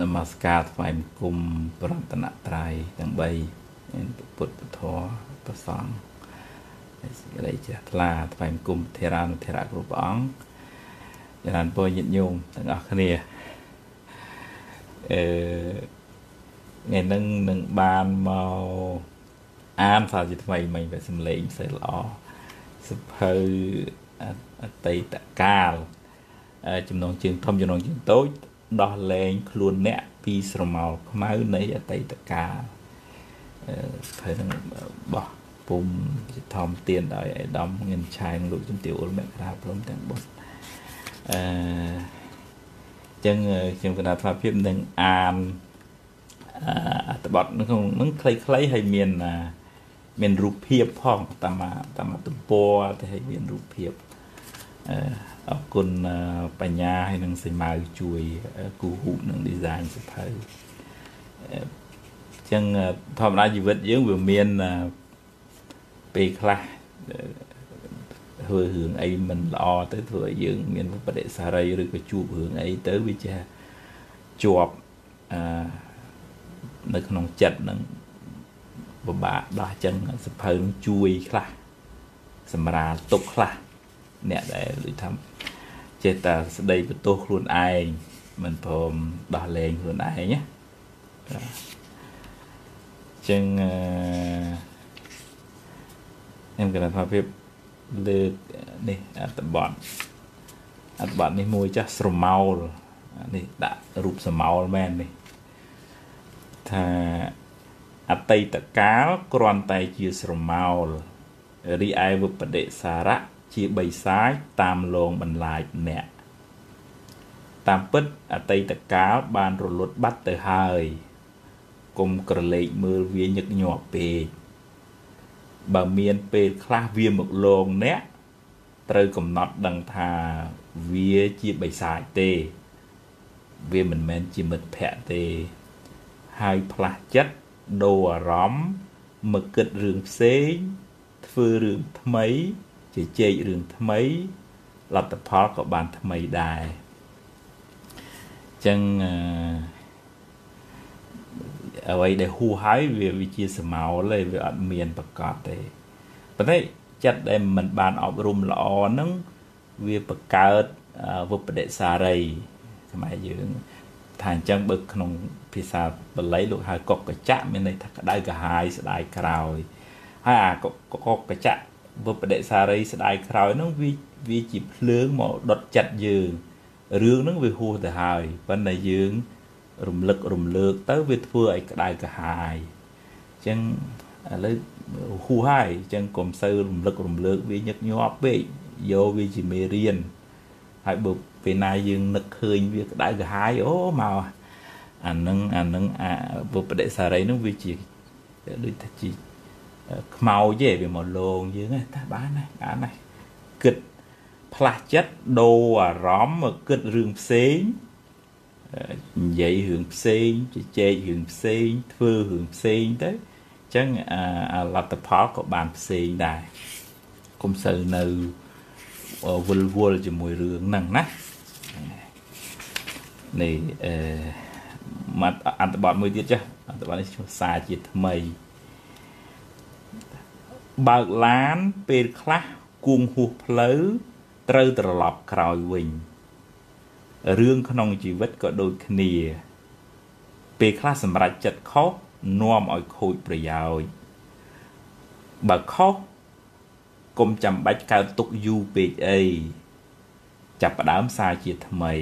នមស្ការថ្វាយបង្គំប្រតនត្រ័យទាំង3ពុទ្ធពធប្រសង្ឃសេចក្តីជ្រះថ្លាថ្វាយបង្គំធេរានុធេរៈគ្រប់ព្រះអង្គចរណពរញាតិញោមទាំងអស់គ្នាអឺថ្ងៃនឹងនឹងបានមកអានសារជាថ្មីមិញបែបសំឡេងផ្សេងល្អសភៅអតីតកាលចំណងជើងធំចំណងជើងតូច ដោះលែងខ្លួនអ្នកពីស្រមោលខ្មៅនៃអតីតកាលហើយនឹងបោះពុំជាធម្មទានដោយអេដាមងិនឆាយលោកជំទាវអ៊ុលមេក្រាព្រមទាំងបុសអឺចឹងខ្ញុំគណៈថាភាពនឹងអានអត្ថបទក្នុងនឹងខ្លីៗហើយមានមានរូបភាពផងតាមតាមទំព័រទៅឲ្យមានរូបភាព អឺអរគុណបញ្ញាហើយនឹងសីម៉ៅជួយគូហូបនិង design សភៅអញ្ចឹងធម្មតាជីវិតយើងវាមានពេលខ្លះធ្វើរឿងអីមិនល្អទៅធ្វើឲ្យយើង មានបដិសារីឬក៏ជួបរឿងអីទៅវាចេះជាប់អឺនៅក្នុងចិត្តនឹងពិបាកដោះចឹងសភៅនឹងជួយខ្លះសម្រាលទុកខ្លះ អ្នកដែលដូចថាចេះតែស្ដីបន្ទោសខ្លួនឯងមិនព្រមដោះលែងខ្លួនឯងណាចឹងអឺខ្ញុំគណថាភាពលើកនេះអត្ថបទអត្ថបទនេះមួយចាស់ស្រមោលនេះដាក់រូបស្រមោលមែននេះថាអតីតកាលគ្រាន់តែជាស្រមោលរីឯវិបដិសារៈ ជាបិសាចតាមលងបន្លាចអ្នកតាមពិតអតីតកាលបានរលត់បាត់ទៅហើយគុំក្រឡេកមើលវាញឹកញាប់ពេកបើមានពេលខ្លះវាមកលងអ្នកត្រូវកំណត់ដឹងថាវាជាបិសាចទេ វាមិនមែនជាមិត្តភ័ក្តិទេ ហើយផ្លាស់ចិត្តដូរអារម្មណ៍មកគិតរឿងផ្សេងធ្វើរឿងថ្មី ជជែករឿងថ្មីលទ្ធផលក៏បានថ្មីដែរចឹងអ្វីដែលហួហើយវាវាជាសមោលទេវាអត់មានប្រកបទេប៉ុន្តែចិត្តដែលមិនបានអប់រំល្អហ្នឹងវាបង្កើតវិបដិសារីខ្មែរយើងថាអញ្ចឹងបើក្នុងភាសាបាលីលោកហៅកុកកចៈមានន័យថាក្តៅក្រហាយស្ដាយក្រោយហើយអាកុកកចៈ វិបដិសារីស្ដាយក្រោយហ្នឹងវាវាជាភ្លើងមកដុតចិត្តយើងរឿងហ្នឹងវាហួសទៅហើយប៉ុន្តែយើងរំលឹករំលើកទៅវាធ្វើឲ្យក្តៅក្រហាយអញ្ចឹងឥឡូវហួសហើយអញ្ចឹងកុំសូវរំលឹករំលើកវាញឹកញាប់ពេកយកវាជាមេរៀនហើយបើពេលណាយើងនឹកឃើញវាក្តៅក្រហាយអូមកអានឹងអានឹងអាពុបដិសារីនឹងវាជាដូចថាជា ខ្មោចទេវាមកលងយើងតែបានណាបានណាគិតផ្លាស់ចិត្តដូរអារម្មណ៍មកគិតរឿងផ្សេងនិយាយរឿងផ្សេងជជែករឿងផ្សេងធ្វើរឿងផ្សេងទៅអញ្ចឹងអាលទ្ធផលក៏បានផ្សេងដែរកុំសូវនៅវល់វល់ជាមួយរឿងហ្នឹងណានេះអឺមកអន្តបទមួយទៀតចាស់អន្តបទនេះឈ្មោះសារជាថ្មី បើកឡានពេលខ្លះគួងហួសផ្លូវត្រូវត្រឡប់ក្រោយវិញរឿងក្នុងជីវិតក៏ដូចគ្នា ពេលខ្លះសម្រេចចិត្តខុសនាំឲ្យខូចប្រយោជន៍បើខុសកុំចាំបាច់កើតទុកយូរពេកអីចាប់ផ្ដើមសារជាថ្មី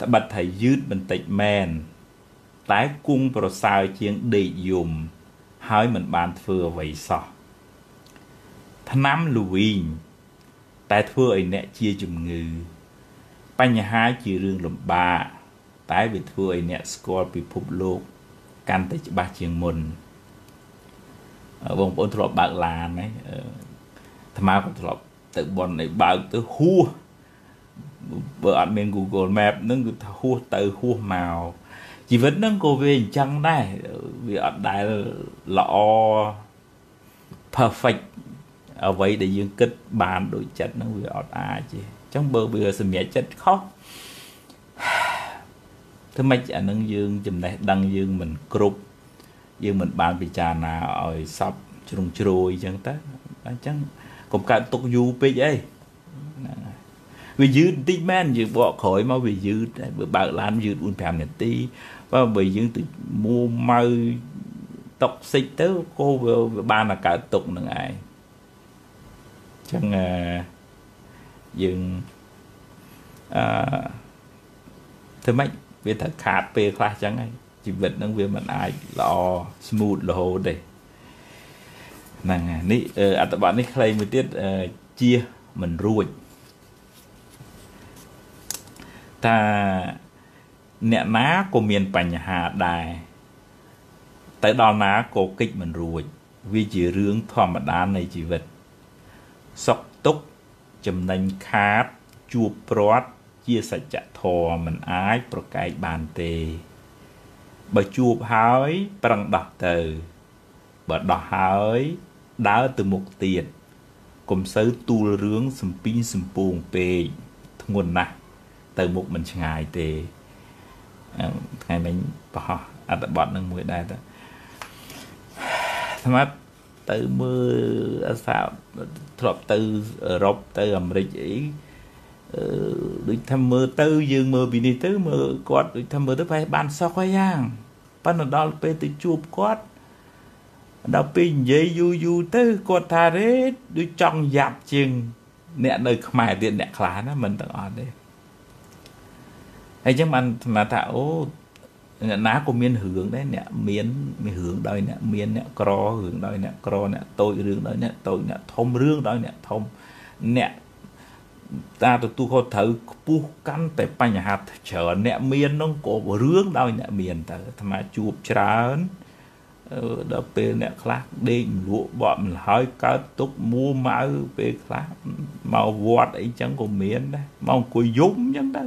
ត្បិតថាយឺតបន្តិចមែនតែគង់ប្រសើរជាងដេកយំហើយមិនបានធ្វើអ្វីសោះ ឆ្នាំលូវីងតែធ្វើឲ្យអ្នកជាជំងឺ បញ្ហាជារឿងលំបាកតែវាធ្វើឲ្យអ្នកស្គាល់ពិភពលោកកាន់តែច្បាស់ជាងមុនបងប្អូនធ្លាប់បើកឡានណាអាត្មាក៏ធ្លាប់ទៅបនឲ្យបើកទៅហួសបើអត់មាន Google Map ហ្នឹងគឺថាហួសទៅហួសមកជីវិតហ្នឹងក៏វាអញ្ចឹងដែរវាអត់ដែលល្អ perfect អ្វីដែលយើងគិតបានដូចចិត្តហ្នឹងវាអត់អាចទេអញ្ចឹងបើវាសម្រេចចិត្តខុសធ្វើម៉េចអានឹងយើងចំណេះដឹងយើងមិនគ្រប់យើងមិនបានពិចារណាឲ្យសពជ្រុងជ្រោយអញ្ចឹងទៅអញ្ចឹងកុំកើតទុកយូរពេកអីហ្នឹងហើយវាយឺតបន្តិចមែនយើងបកក្រោយមកវាយឺតបើបើកឡានយឺត4 5នាទីបើបើយើងទៅមួម៉ៅតុកសិចទៅក៏វាបានតែកើតទុកនឹងឯងអញ្ចឹងអឺយើងអឺធ្វើម៉េចវាត្រូវខាតពេលខ្លះអញ្ចឹងហើយជីវិតនឹងវាមិនអាចល្អ smooth រហូតទេហ្នឹងហើយនេះអត្ថបទនេះខ្លីមួយទៀតជាមិនរួចថាអ្នកណាក៏មានបញ្ហាដែរទៅដល់ណាក៏កិច្ចមិនរួច វាជារឿងធម្មតានៃជីវិត សុខទុក្ខចំណេញខាតជួបព្រាត់ជាសច្ចធម៌មិនអាចប្រកែកបានទេបើជួបហើយប្រឹងដោះទៅបើដោះហើយដើរទៅមុខទៀតកុំសូវទូលរឿងសំពីងសំពងពេកធ្ងន់ណាស់ទៅមុខមិនឆ្ងាយទេថ្ងៃមិញបោះអត្តបទនឹងមួយដែរទៅសម្រាប់ ទៅមើលអាសាធ្លាប់ទៅអឺរ៉ុបទៅអាមេរិកអីអឺដូចថាមើលទៅយើងមើលពីនេះទៅមើលគាត់ដូចថាមើលទៅប្រហែលបានសោះហើយយ៉ាងប៉ុន្តែដល់ពេលទៅជួបគាត់ដល់ពេលនិយាយយូរយូរទៅគាត់ថារេដូចចង់យ៉ាប់ជាង អ្នកនៅខ្មែរទៀតអ្នកខ្លះណាមិនទាំងអត់ទេហើយចឹងបានស្មានថាអូ អ្នកណាក៏មានរឿងដែរអ្នកមានមានរឿងដោយអ្នកមានអ្នកក្ររឿងដោយអ្នកក្រអ្នកតូចរឿងដោយអ្នកតូចអ្នកធំរឿងដោយអ្នកធំអ្នកតាទទួលខុសត្រូវខ្ពស់កាន់តែបញ្ហាច្រើនអ្នកមាននោះក៏រឿងដោយអ្នកមានទៅអាត្មាជួបច្រើនដល់ពេលអ្នកខ្លះដេកលក់បក់មិនហើយកើតទុកមួម៉ៅពេលខ្លះមកវត្តអីចឹងក៏មានដែរមកអង្គុយយំចឹងទៅ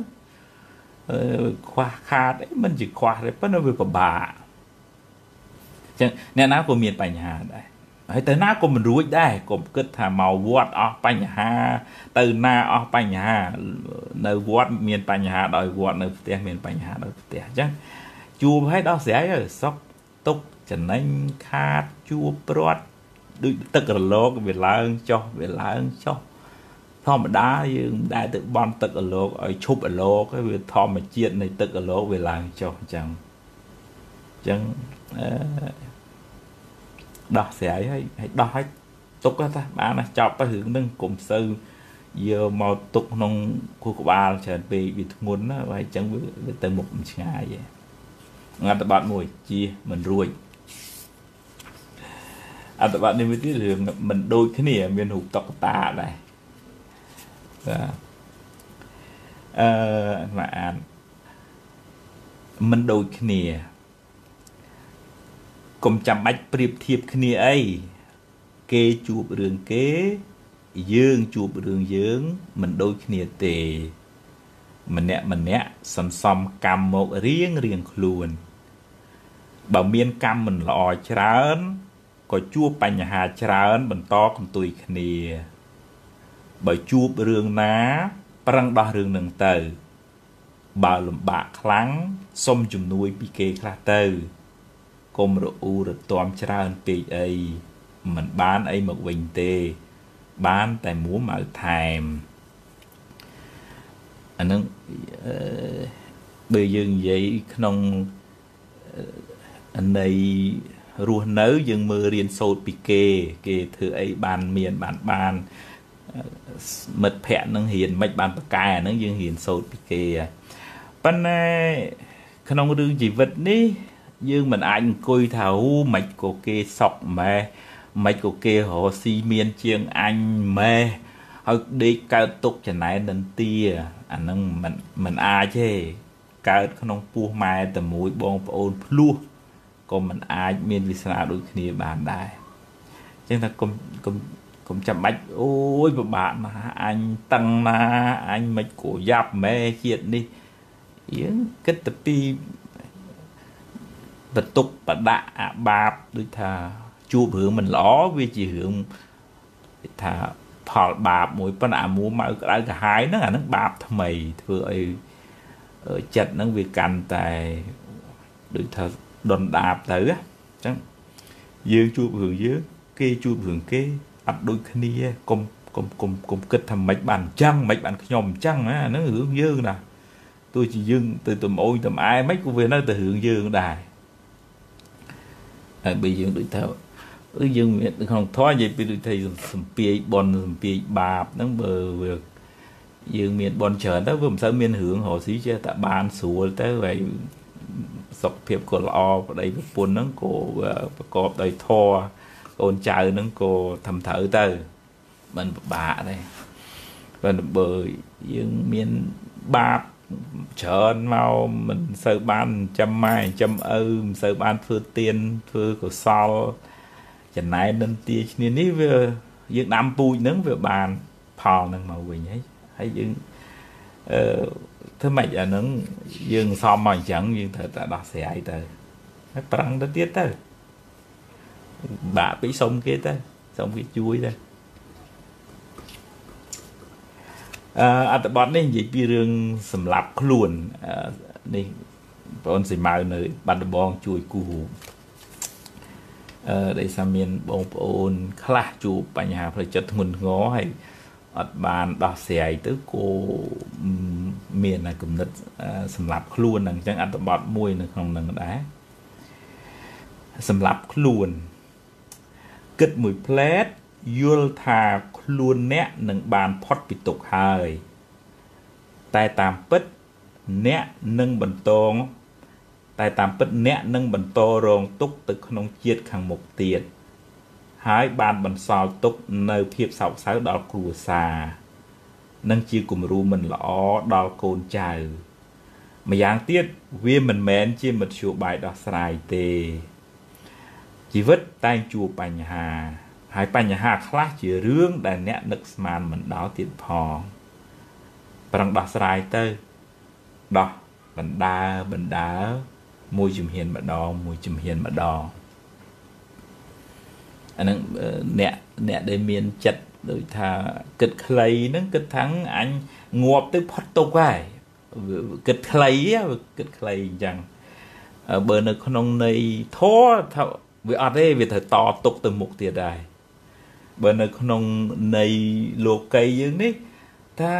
ខ្វះខាតអីមិនជាខ្វះទេប៉ុន្តែវាពិបាកចឹងអ្នកណាក៏មានបញ្ហាដែរហើយទៅណាក៏មិនរួចដែរកុំគិតថាមកវត្តអស់បញ្ហា ទៅណាអស់បញ្ហា នៅវត្តមានបញ្ហាដោយវត្តនៅផ្ទះមានបញ្ហាដោយផ្ទះអញ្ចឹងជួបឲ្យដោះស្រាយសុខទុក្ខចំណេញខាតជួបព្រាត់ដូចទឹករលកវាឡើងចុះវាឡើងចុះ ធម្មតាយើងដែលទៅបន់ទឹកអលោកឲ្យឈប់អលោកវាធម្មជាតិនៃទឹកអលោកវាឡើងចុះអញ្ចឹងអញ្ចឹងអឺដោះស្រាយហើយហើយដោះឲ្យទុកថាបានណាចប់ទៅរឿងហ្នឹងកុំសូវយកមកទុកក្នុងគូក្បាលច្រើនពេកវាធ្ងន់ណាហើយអញ្ចឹងវាទៅមុខមិនឆ្ងាយទេអត្ថបទមួយជាមិនរួចអត្ថបទនេះមួយទៀតរឿងមិនដូចគ្នា មានរូបតុក្កតាដែរ បាទអឺមកអានមិនដូចគ្នាកុំចាំបាច់ប្រៀបធៀបគ្នាអីគេជួបរឿងគេ យើងជួបរឿងយើង មិនដូចគ្នាទេម្នាក់ម្នាក់សន្សំកម្មមករៀងរៀងខ្លួន បើមានកម្មមិនល្អច្រើនក៏ជួបបញ្ហាច្រើនបន្តកន្ទុយគ្នា បើជួបរឿងណាប្រឹងដោះរឿងនឹងទៅ បើលំបាកខ្លាំងសុំជំនួយពីគេខ្លះទៅកុំរអ៊ូរទាំច្រើនពេកអីមិនបានអីមកវិញទេ បានតែមួម៉ៅថែមអានឹងបើយើងនិយាយក្នុងន័យរស់នៅ យើងមើលរៀនសូត្រពីគេ គេធ្វើអីបានមានបានបាន មិត្តភ័ក្ដិនឹងរៀនមិនបានប្រកែហ្នឹងយើងរៀនសូត្រពីគេប៉ុន្តែក្នុងរឿងជីវិតនេះ យើងមិនអាចអង្គុយថាអូមិនក៏គេសក់ម៉ែមិនក៏គេរកស៊ីមានជាងអញម៉ែហើយដេកកើតទុកចំណែននន្ទាអាហ្នឹងមិនមិនអាចទេកើតក្នុងពោះម៉ែតែមួយបងប្អូនភ្លោះក៏មិនអាចមានវាសនាដូចគ្នាបានដែរអញ្ចឹងថាកុំកុំ កុំចាំបាច់អូយពិបាកណាស់អញតឹងណាអញមិនក៏យ៉ាប់ម៉ែជាតិនេះយើងគិតទៅពីបន្ទុកបដាក់អាបាបដូចថាជួបរឿងមិនល្អវាជារឿងថាផលបាបមួយប៉ុន្តែអាមួម៉ៅក្តៅក្រហាយហ្នឹងអាហ្នឹងបាបថ្មីធ្វើឲ្យចិត្តហ្នឹងវាកាន់តែដូចថាដុនដាបទៅអញ្ចឹងយើងជួបរឿងយើងគេជួបរឿងគេ អត់ដូចគ្នាកុំកុំកុំកុំគិតថាមិនបានអញ្ចឹងមិនបានខ្ញុំអញ្ចឹងណាហ្នឹងរឿងយើងណាទោះជាយើងទៅតំអូនតំអែមិនក៏វានៅតែរឿងយើងដែរហើយបើយើងដូចថាអឺយើងមានក្នុងធម៌និយាយពីដូចថាសំពាយបនសំពាយបាបហ្នឹងបើវាយើងមានបនច្រើនទៅវាមិនសូវមានរឿងរស់ស៊ីចេះតែបានស្រួលទៅហើយសុខភាពក៏ល្អប្តីប្រពន្ធហ្នឹងក៏ប្រកបដោយធម៌ កូនចៅហ្នឹងក៏ធ្វើត្រូវទៅមិនពិបាកទេបើបើយើងមានបាបច្រើនមកមិនសូវបានចាំម៉ែចាំឪមិនសូវបានធ្វើទៀនធ្វើកុសលចំណែននិន្ទាឈ្នានេះវាយើងដាំពូជហ្នឹងវាបានផលហ្នឹងមកវិញហើយហើយយើងអឺធ្វើម៉េចអាហ្នឹងយើងសំមកអញ្ចឹងយើងត្រូវតែដោះស្រាយទៅហើយប្រឹងទៅទៀតទៅ បាក់ពីសុំគេទៅសុំគេជួយទៅអឺអត្តបទនេះនិយាយពីរឿងសម្លាប់ខ្លួននេះបងអូនសីម៉ៅនៅបាត់ដំបងជួយគូអឺដែលសាមានបងប្អូន ខ្លះជួបបញ្ហាផ្លូវចិត្តធ្ងន់ធ្ងរហើយអត់បានដោះស្រាយទៅគោមានគំនិតសម្រាប់ខ្លួនហ្នឹងអញ្ចឹងអត្ថបទមួយនៅក្នុងហ្នឹងដែរសម្រាប់ខ្លួន គិតមួយផ្លែតយល់ថាខ្លួនអ្នកនឹងបានផុតពីទុក្ខហើយ តែតាមពិតអ្នកនឹងបន្តតែតាមពិតអ្នកនឹងបន្តរងទុក្ខទៅក្នុងជាតិខាងមុខទៀតហើយបានបន្សល់ទុកនៅភាពសោកសៅដល់គ្រួសារនិងជាគំរូមិនល្អដល់កូនចៅម្យ៉ាងទៀតវាមិនមែនជាមធ្យោបាយដោះស្រាយទេ ជីវិតតែងជួបបញ្ហា ហើយបញ្ហាខ្លះជារឿងដែលអ្នកនឹកស្មានមិនដល់ទៀតផងប្រឹងដោះស្រាយទៅដោះបណ្ដើបណ្ដើមួយជំហានម្ដងមួយជំហានម្ដងអាហ្នឹងអ្នកអ្នកដែលមានចិត្តដូចថាគិតខ្លីហ្នឹងគិតថាអញងាប់ទៅផុតទុកហើយគិតខ្លីគិតខ្លីអញ្ចឹងបើនៅក្នុងន័យធរថា វាអត់ទេវាត្រូវតទុកទៅមុខទៀតដែរបើនៅក្នុងនៃលោកីយើងនេះថា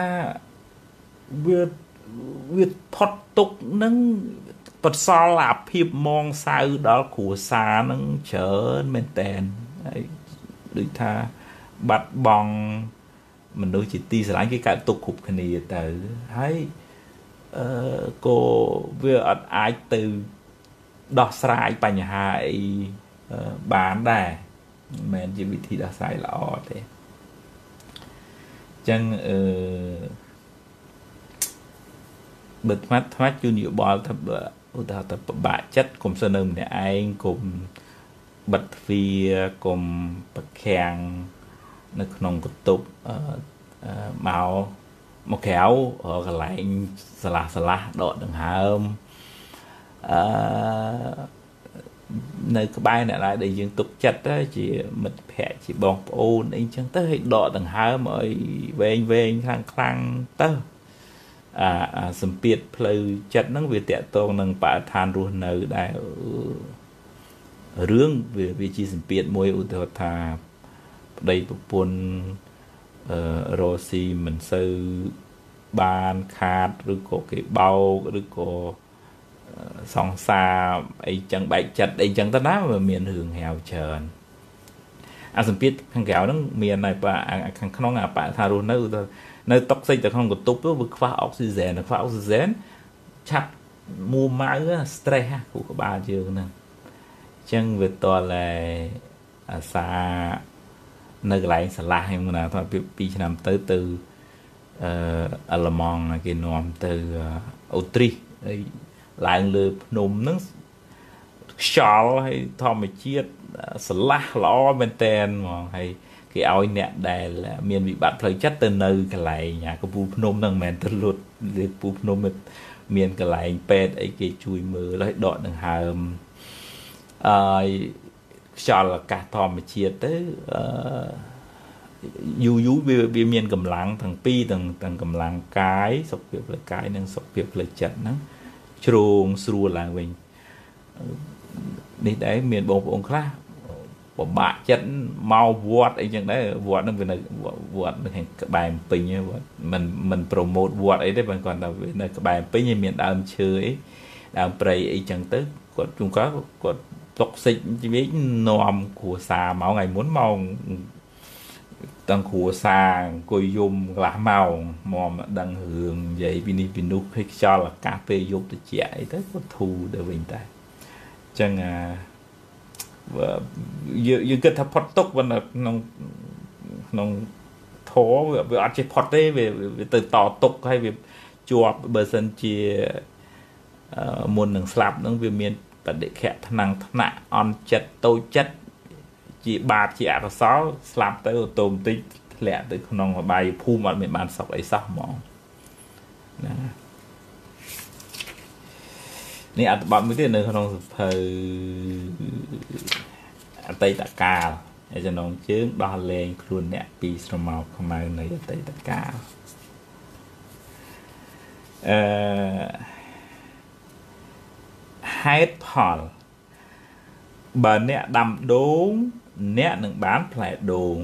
វាវាផុតទុកនឹងបន្សល់អាភាពមងសៅដល់គ្រួសារនឹងច្រើនមែនតែនហើយដូចថាបាត់បង់មនុស្សជាទីស្រឡាញ់គេកើតទុកគ្រប់គ្នាទៅហើយអឺក៏វាអត់អាចទៅដោះស្រាយបញ្ហាអី បានដែរមិនមែនជាវិធីដោះស្រាយល្អទេអញ្ចឹងអឺបើថ្មាត់ថ្មាត់ជួនយោបល់ថាឧទាហរណ៍ទៅពិបាកចិត្តកុំសើនៅម្នាក់ឯងកុំបិទទ្វារកុំប្រខាំងនៅក្នុងកតុបមកមកក្រៅកន្លែងស្លាស់ស្លាស់ដកដង្ហើមអឺ នៅក្បែរអ្នកណាដែលយើងទុកចិត្តទៅជាមិត្តភ័ក្តិជាបងប្អូនអីចឹងទៅឲ្យដកដង្ហើមឲ្យវែងវែងខ្លាំងខ្លាំងទៅអាសម្ពាធផ្លូវចិត្តហ្នឹងវាតកតងនឹងបរិស្ថានរស់នៅដែលរឿងវាវាជាសម្ពាធមួយឧទាហរណ៍ថាប្តីប្រពន្ធអឺរស់ស៊ីមិនសូវបានខាតឬក៏គេបោកឬក៏ សង្សារអីចឹងបែកចិត្តអីចឹងទៅណាវាមានរឿងហាវច្រើនអាសម្ពាធខាងក្រៅហ្នឹងមានហើយបើខាងក្នុងអាបថារស់នៅនៅតុកសិចទៅក្នុងកន្ទប់ទៅវាខ្វះអុកស៊ីហ្សែនខ្វះអុកស៊ីហ្សែនឆាប់មួម៉ៅ stress គូក្បាលយើងហ្នឹងចឹងវាតលតែអាសានៅកន្លែងឆ្លាស់ខ្ញុំណាថាពី2ឆ្នាំទៅទៅអឺអាល្លឺម៉ង់គេនាំទៅអូទ្រីសហើយ ឡើងលើភ្នំហ្នឹងខ្យល់ហើយធម្មជាតិឆ្លាស់ល្អមែនតែនហ្មងហើយគេឲ្យអ្នកដែលមានវិបត្តិផ្លូវចិត្តទៅនៅកន្លែងអាកំពូលភ្នំហ្នឹងមិនមែនទៅលុតលើពូភ្នំមានកន្លែងពេទ្យអីគេជួយមើលហើយដកដង្ហើមអឺខ្យល់អាកាសធម្មជាតិទៅអឺយូរយូរវាវាមានកម្លាំងទាំងពីរទាំងទាំងកម្លាំងកាយសុខភាពផ្លូវកាយនិងសុខភាពផ្លូវចិត្តហ្នឹង ជ្រងស្រួលឡើងវិញនេះដែរមានបងប្អូនខ្លះពិបាកចិត្តមកវត្តអីចឹងដែរវត្តនឹងវានៅវត្តនៅខាងក្បែរពេញវត្តមិនមិនប្រម៉ូតវត្តអីទេបើគាត់ថាវានៅក្បែរពេញហើយមានដើមឈើអីដើមព្រៃអីចឹងទៅគាត់ជួនកាលគាត់តុកសិចជីវិតនាំគ្រួសារមកថ្ងៃមុនម៉ោង ទាំងគ្រួសារអង្គុយយំកន្លះម៉ោងមកដឹងរឿងនិយាយពីនេះពីនោះភ័យខ្យល់អាកាសពេលយប់ត្រជាក់អីទៅក៏ធូរទៅវិញដែរអញ្ចឹងអាយើងយើងគិតថាផុតទុកក្នុងក្នុងធរវាអត់ចេះផុតទេវាទៅតទុកហើយវាជាប់បើសិនជាមុននឹងស្លាប់នឹងវាមានបដិខៈថ្នាំងថ្នាក់អន់ចិត្តតូចចិត្ត ជាបាបជាអកុសលស្លាប់ទៅអូតូម៉ាទិកធ្លាក់ទៅក្នុងអបាយភូមិអត់មានបានសុខអីសោះហ្មងណានេះអត្ថបទមួយទៀតនៅក្នុងសភៅអតីតកាលហើយចំណងជើងដោះលែងខ្លួនអ្នកពីស្រមោលខ្មៅនៃអតីតកាលអឺហេតុផល បើអ្នកដាំដូង អ្នកនឹងបានផ្លែដូង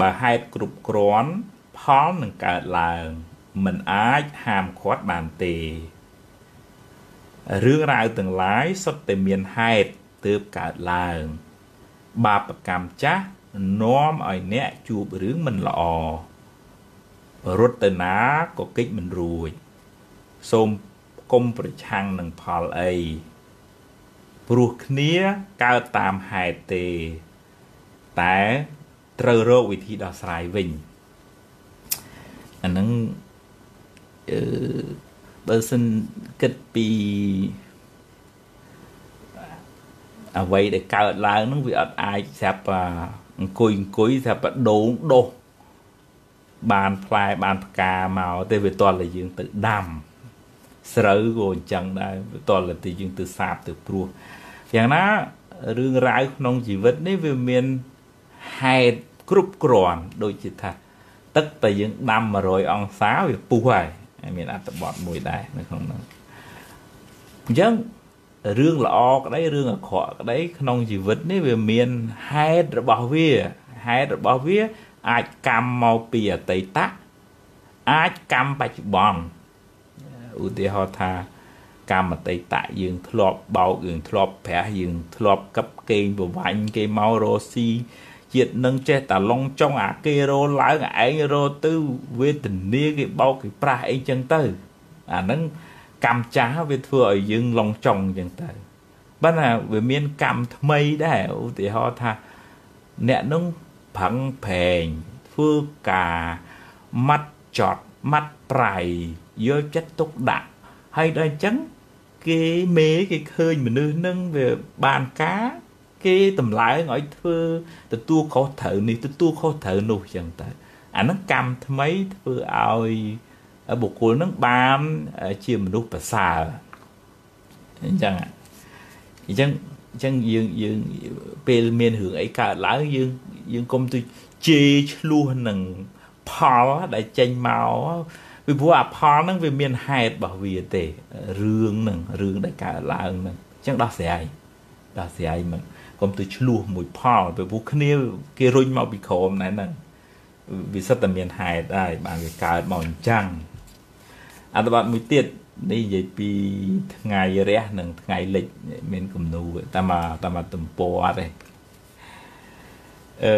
បើហេតុគ្រប់គ្រាន់ផលនឹងកើតឡើងមិនអាចហាមឃាត់បានទេរឿងរ៉ាវទាំងឡាយសុទ្ធតែមានហេតុទើបកើតឡើង បាបកម្មចាស់នាំឲ្យអ្នកជួបរឿងមិនល្អរត់ទៅណាក៏កិច្ចមិនរួច សូមគុំប្រឆាំងនឹងផលអី ព្រោះគ្នាកើតតាមហេតុទេ តែត្រូវរកវិធីដោះស្រាយវិញអាហ្នឹងអឺបើសិនគិតពីអ្វីដែលកើតឡើងហ្នឹងវាអត់អាចស្រាប់អង្គុយអង្គុយស្រាប់ដូងដុះបានផ្លែបានផ្កាមកទេវាតលតែយើងទៅដាំស្រូវក៏អញ្ចឹងដែរវាតលតែយើងទៅសាបទៅព្រោះ យ៉ាងណារឿងរ៉ាវក្នុងជីវិតនេះវាមានហេតុគ្រប់គ្រាន់ដូចជាថា ទឹកតែយើងដាំ100អង្សាវាពុះហើយមានអត្ថបទមួយដែរនៅក្នុងនោះអញ្ចឹងរឿងល្អក្តីរឿងអាក្រក់ក្តីក្នុងជីវិតនេះវាមានហេតុរបស់វាហេតុរបស់វា អាចកម្មមកពីអតីតអាចកម្មបច្ចុប្បន្នឧទាហរណ៍ថា កម្មអតីតយើងធ្លាប់បោកយើងធ្លាប់ប្រះយើងធ្លាប់កឹបកេងប្រវាញ់គេមករស់ស៊ីជាតិនឹងចេះតែឡងចង់អាគេរឡើងឯងរទៅវេទនាគេបោកគេប្រាស់អីចឹងទៅអាហ្នឹងកម្មចាស់វាធ្វើឲ្យយើងឡងចង់ចឹងទៅបើណាវាមានកម្មថ្មីដែរឧទាហរណ៍ថាអ្នកនឹងប្រឹងប្រែងធ្វើការម៉ាត់ចត់ម៉ាត់ប្រៃយកចិត្តទុកដាក់ហើយដល់អញ្ចឹង គេមេគេឃើញមនុស្សនឹងវាបានការគេតម្លើងឲ្យធ្វើទទួលខុសត្រូវនេះទទួលខុសត្រូវនោះចឹងទៅអាហ្នឹងកម្មថ្មីធ្វើឲ្យបុគ្គលនឹងបានជាមនុស្សប្រសើរអញ្ចឹងអញ្ចឹងអញ្ចឹងយើងយើងពេលមានរឿងអីកើតឡើងយើងយើងកុំទៅជេរឆ្លោះនឹងផលដែលចេញមក ពីព្រោះអាផលហ្នឹងវាមានហេតុរបស់វាទេរឿងហ្នឹងរឿងដែលកើតឡើងហ្នឹងអញ្ចឹងដោះស្រាយដោះស្រាយមិនកុំទៅឆ្លោះមួយផលពីព្រោះគ្នាគេរុញមកពីក្រោមណែហ្នឹងវាសិតតែមានហេតុដែរបានវាកើតមកអញ្ចឹងអត្ថបទមួយទៀតនេះនិយាយពីថ្ងៃរះនិងថ្ងៃលិចមានគំនូតាមតាមទំព័រអត់ទេអឺ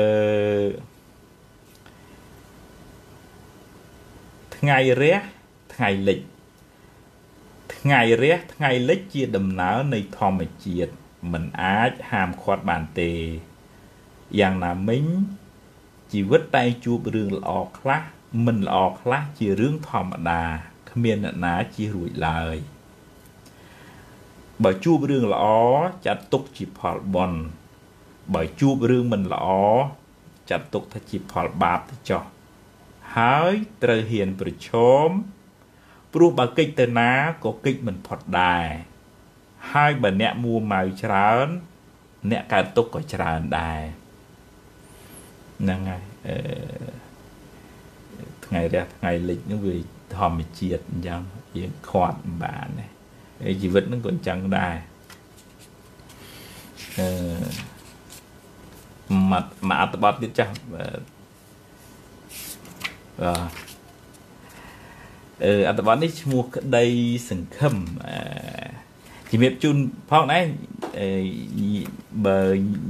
ថ្ងៃរះថ្ងៃលិចថ្ងៃរះថ្ងៃលិចជាដំណើរនៃធម្មជាតិមិនអាចហាមឃាត់បានទេយ៉ាងណាមិញជីវិតតែជួបរឿងល្អខ្លះមិនល្អខ្លះជារឿងធម្មតាគ្មានអ្នកណាជៀសរួចឡើយបើជួបរឿងល្អចាត់ទុកជាផលបុណ្យបើជួបរឿងមិនល្អចាត់ទុកថាជាផលបាបទៅចោះ ហើយត្រូវហ៊ានប្រឈមព្រោះបើកិច្ចទៅណាក៏កិច្ចមិនផុតដែរហើយបើអ្នកមួម៉ៅច្រើន អ្នកកើតទុកក៏ច្រើនដែរហ្នឹងហើយអឺថ្ងៃរះថ្ងៃលិចហ្នឹងវាធម្មជាតិអញ្ចឹងយើងខាត់មិនបានទេហើយជីវិតហ្នឹងក៏អញ្ចឹងដែរអឺមកមកអត្តបទទៀតចាស់ បាទអឺអត្តបទនេះឈ្មោះក្តីសង្ឃឹមអឺជំរាបជូនផងដែរបើ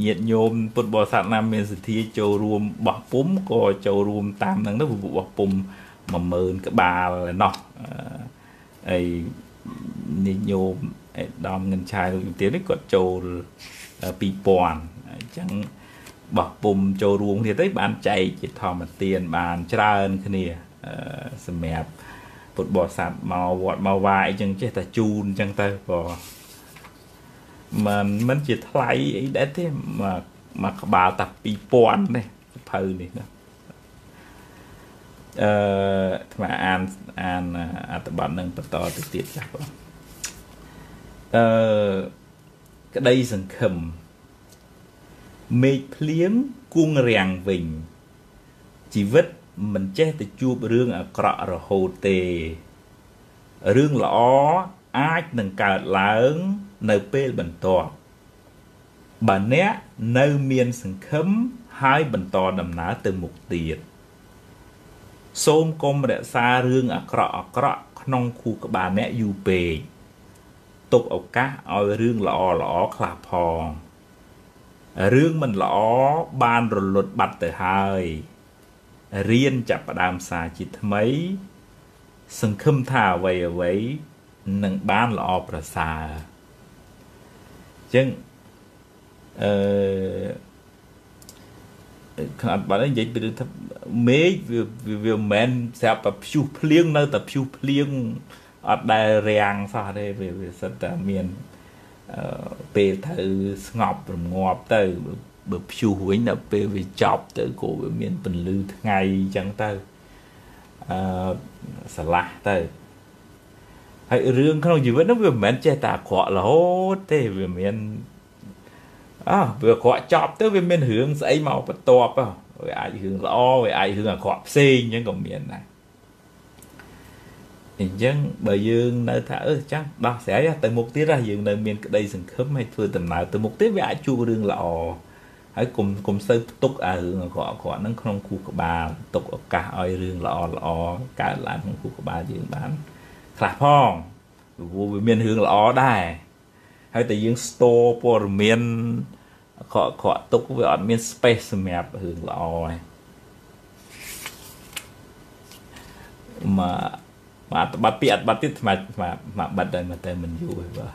ញាតិញោមពុទ្ធបរិស័ទណាមានសទ្ធាចូលរួមបោះពុំក៏ចូលរួមតាមហ្នឹងទៅបោះពុំ10000ក្បាលឯណោះអីនិញោមអេដាមងិនឆាយលោកទៀតនេះគាត់ចូល2000អញ្ចឹង បោះពុំចូលរួមគ្នាទៅបានចែកជាធម្មទានបានច្រើនគ្នាសម្រាប់ពុទ្ធបរិស័ទមកវត្តមកវាយអញ្ចឹងចេះតែជូនអញ្ចឹងទៅក៏មិនមិនជាថ្លៃអីដែរទេមកមកក្បាលតា2000នេះសភៅនេះណាអឺថ្មអានអានអត្ថបទនឹងបន្តទៅទៀតចាស់បងអឺក្តីសង្ឃឹម មេឃភ្លៀងគង់រាំងវិញ ជីវិតមិនចេះទៅជួបរឿងអាក្រក់រហូតទេរឿងល្អអាចនឹងកើតឡើងនៅពេលបន្ទាប់បើអ្នកនៅមានសង្ឃឹមហើយបន្តដំណើរទៅមុខទៀតសូមកុំរក្សារឿងអាក្រក់អាក្រក់ក្នុងខួរក្បាលអ្នកយូរពេកទុកឱកាសឲ្យរឿងល្អល្អខ្លះផង រឿងមិនល្អបានរលត់បាត់ទៅហើយរៀនចាប់ផ្ដើមសារជាថ្មី សង្ឃឹមថាអ្វីអ្វីនឹងបានល្អប្រសើរអញ្ចឹងអឺខាត់បាត់និយាយពីរឿងថាមេឃវាវាមិនមែនស្រាប់តែព្យុះភ្លៀងនៅតែព្យុះភ្លៀងអត់ដែលរាំងសោះទេវាវាសិតតែមានអឺ ពេលត្រូវស្ងប់រងាប់ទៅបើព្យុះវិញដល់ពេលវាចប់ទៅក៏វាមានពន្លឺថ្ងៃអញ្ចឹងទៅអឺស្រឡះទៅហើយរឿងក្នុងជីវិតនោះវាមិនមែនចេះតែអាក្រក់រហូតទេវាមានអើវាអាក្រក់ចប់ទៅវាមានរឿងស្អីមកបន្ទាប់វាអាចរឿងល្អវាអាចរឿងអាក្រក់ផ្សេងអញ្ចឹងក៏មានដែរ អញ្ចឹងបើយើងនៅថាអឺចាំដោះស្រាយទៅមុខទៀតយើងនៅមានក្តីសង្ឃឹមឲ្យធ្វើដំណើរទៅមុខទៀតវាអាចជួបរឿងល្អហើយកុំកុំសូវផ្ទុកអារឿងអាក្រក់អាក្រក់ហ្នឹងក្នុងគូក្បាលទុកឱកាសឲ្យរឿងល្អល្អកើតឡើងក្នុងគូក្បាលយើងបានខ្លះផងព្រោះវាមានរឿងល្អដែរហើយតែយើង store ព័ត៌មានអាក្រក់អាក្រក់ទុកវាអត់មាន space សម្រាប់រឿងល្អឯងមក មកអត្តបទពីអត្តបទទៀតស្មាស្មាមកបាត់ដែរមកតែមិនយូរទេបាទ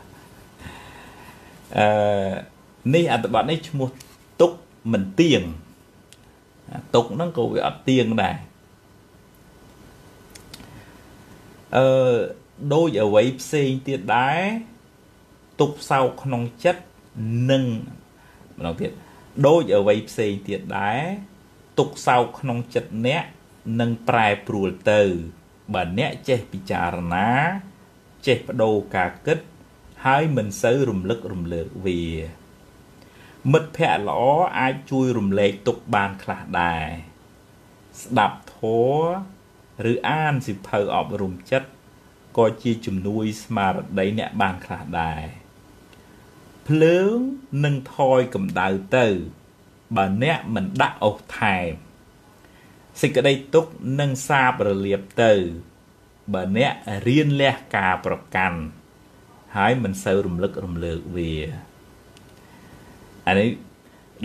អឺនេះអត្តបទនេះឈ្មោះទុកមិនទៀងទុកហ្នឹងក៏វាអត់ទៀងដែរអឺដូចអ្វីផ្សេងទៀតដែរទុកសោកក្នុងចិត្តនិងម្ដងទៀតដូចអ្វីផ្សេងទៀតដែរទុកសោកក្នុងចិត្តអ្នកនឹងប្រែប្រួលទៅ បើអ្នកចេះពិចារណា ចេះបដូរការគិត ហើយមិនសូវរំលឹករំលើកវា មិត្តភ័ក្តិល្អអាចជួយរំលែកទុកបានខ្លះដែរស្ដាប់ធម៌ឬអានសិភៅអប់រំចិត្តក៏ជាជំនួយស្មារតីអ្នកបានខ្លះដែរភ្លើងនឹងថយកម្ដៅទៅ បើអ្នកមិនដាក់អុសថែម សេចក្តីទុកនឹងសាបរលាបទៅ បើអ្នករៀនលះការប្រកាន់ហើយមិនសូវរំលឹករំលើកវាអានេះ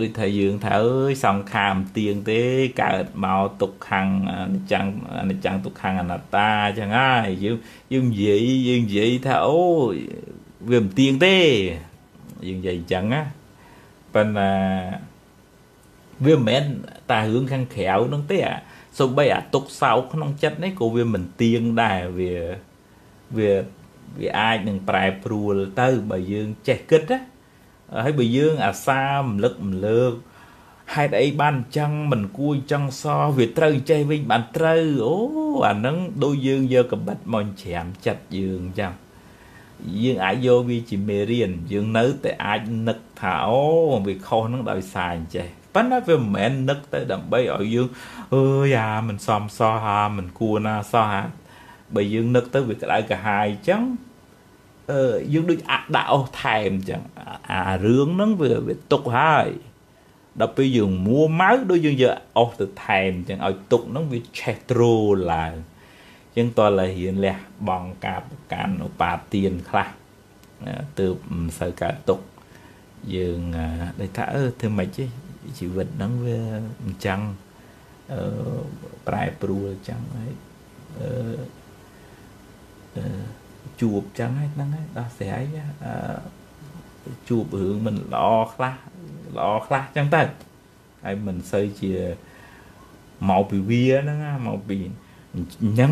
ដូចថាយើងថាអើយសង្ខារមិនទៀងទេកើតមកទុកខាងអនិច្ចំអនិច្ចំទុកខាងអនត្តាអញ្ចឹងហើយយើងយើងនិយាយយើងនិយាយថាអូវាមិនទៀងទេយើងនិយាយអញ្ចឹងណាប៉ុន្តែ វាមិនមែនតែរឿងខាងក្រៅនោះទេអាសូម្បីអាទុកសោកក្នុងចិត្តនេះក៏វាមិនទៀងដែរវាវាវាអាចនឹងប្រែប្រួលទៅបើយើងចេះគិតណាហើយបើយើងអាសារំលឹករំលើកហេតុអីបានអញ្ចឹងមិនគួរអញ្ចឹងសោះវាត្រូវចេះវិញបានត្រូវអូអាហ្នឹងដូចយើងយកកបិតមកច្រាមចិត្តយើងអញ្ចឹងយើងអាចយកវាជាមេរៀនយើងនៅតែអាចនឹកថាអូវាខុសហ្នឹងដោយសារអញ្ចេះ ប៉ុន្តែវាមិនមែននឹកទៅដើម្បីឲ្យយើងអើយអាមិនសមសោះអាមិនគួរណាសោះអាបើយើងនឹកទៅវាក្តៅក្រហាយអញ្ចឹងអឺយើងដូចអាក់ដាក់អស់ថែមអញ្ចឹងអារឿងហ្នឹងវាវាទុកហើយដល់ពេលយើងមួម៉ៅដូចយើងយកអស់ទៅថែមអញ្ចឹងឲ្យទុកហ្នឹងវាឆេះត្រូលឡើងអញ្ចឹងតើ lại រៀនលះបង់ការប្រកាន់ឧបាទានខ្លះទើបមិនសូវកើតទុកយើងដូចថាអឺធ្វើម៉េចទេ ជីវិតហ្នឹងវាអញ្ចឹងអឺប្រែប្រួលអញ្ចឹងហើយអឺជួបចឹងហើយហ្នឹងហើយដោះស្រាយអឺជួបរឿងមិនល្អខ្លះល្អខ្លះចឹងទៅហើយមិនសូវជាមកពីវាហ្នឹងមកពីអញ្ចឹង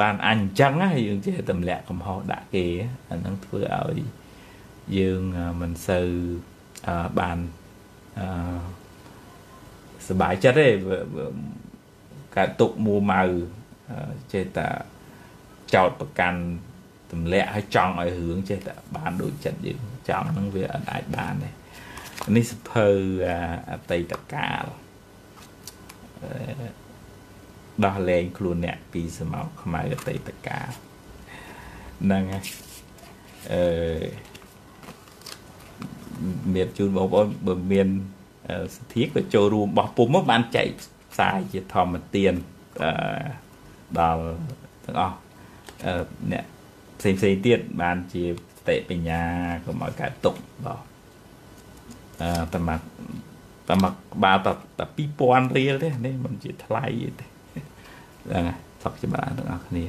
បានអញអញ្ចឹងយើងចេះទម្លាក់កំហុសដាក់គេអាហ្នឹងធ្វើឲ្យយើងមិនសូវបាន អឺសบายចិត្តទេកើតទុកមួម៉ៅចេះតែចោតប្រកាន់ទម្លាក់ឲ្យចង់ឲ្យរឿងចេះតែបានដូចចិត្តយើងចង់ហ្នឹងវាអត់អាចបានទេនេះសភៅអតីតកាលដោះលែងខ្លួនអ្នកពីសមោកខ្មៅអតីតកាលហ្នឹងហើយអឺ មានជូនបងប្អូនបើមានសទ្ធាក៏ចូលរួមបោះពុំមកបានចែកផ្សាយជាធម្មទានអឺដល់ទាំងអស់អ្នកផ្សេងផ្សេងទៀតបានជាស្តិបញ្ញាកុំឲ្យកើតទុកបាទអឺតែមកតែមកបាល់តែ2000រៀលទេនេះមិនជាថ្លៃទេហ្នឹងហើយសុខចម្រើនទាំងអស់គ្នា